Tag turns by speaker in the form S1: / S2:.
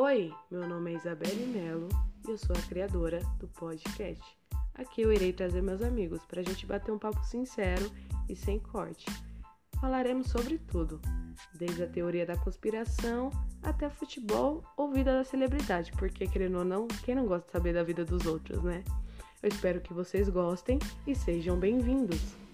S1: Oi, meu nome é Isabelle Melo e eu sou a criadora do podcast. Aqui eu irei trazer meus amigos para a gente bater um papo sincero e sem corte. Falaremos sobre tudo, desde a teoria da conspiração até futebol ou vida da celebridade, porque querendo ou não, quem não gosta de saber da vida dos outros, né? Eu espero que vocês gostem e sejam bem-vindos!